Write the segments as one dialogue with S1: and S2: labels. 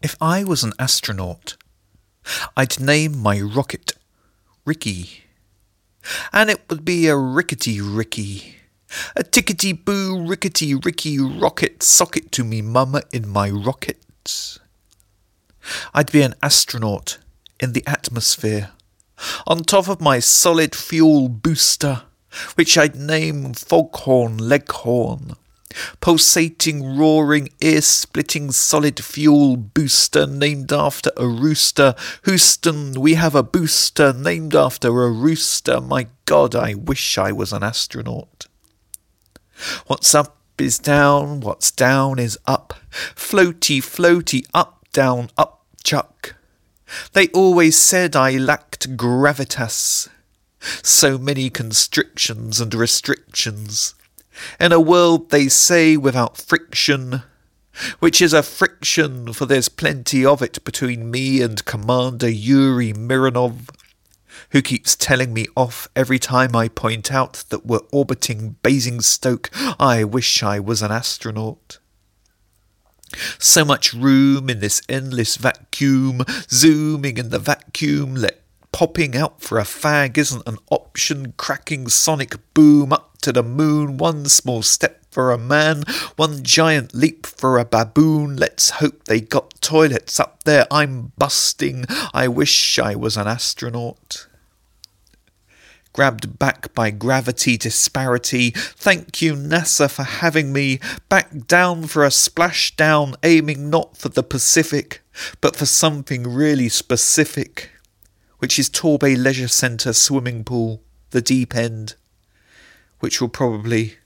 S1: If I was an astronaut, I'd name my rocket Ricky. And it would be a rickety Ricky. A tickety boo rickety Ricky rocket socket to me mama in my rocket. I'd be an astronaut in the atmosphere, on top of my solid fuel booster, which I'd name Foghorn Leghorn pulsating, roaring, ear splitting solid fuel booster named after a rooster. Houston, we have a booster named after a rooster. My God, I wish I was an astronaut. What's up is down, what's down is up. Floaty, floaty, up, down, up, chuck. They always said I lacked gravitas. So many constrictions and restrictions. In a world, they say, without friction, which is a friction, for there's plenty of it between me and Commander Yuri Mironov, who keeps telling me off every time I point out that we're orbiting Basingstoke. I wish I was an astronaut. So much room in this endless vacuum, zooming in the vacuum, let popping out for a fag isn't an option, cracking sonic boom up to the moon, one small step for a man, one giant leap for a baboon. Let's hope they got toilets up there. I'm busting. I wish I was an astronaut. Grabbed back by gravity disparity. Thank you, NASA, for having me. Back down for a splashdown, aiming not for the Pacific, but for something really specific which is Torbay Leisure Centre swimming pool, the deep end, which will probably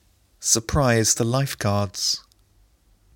S1: surprise the lifeguards.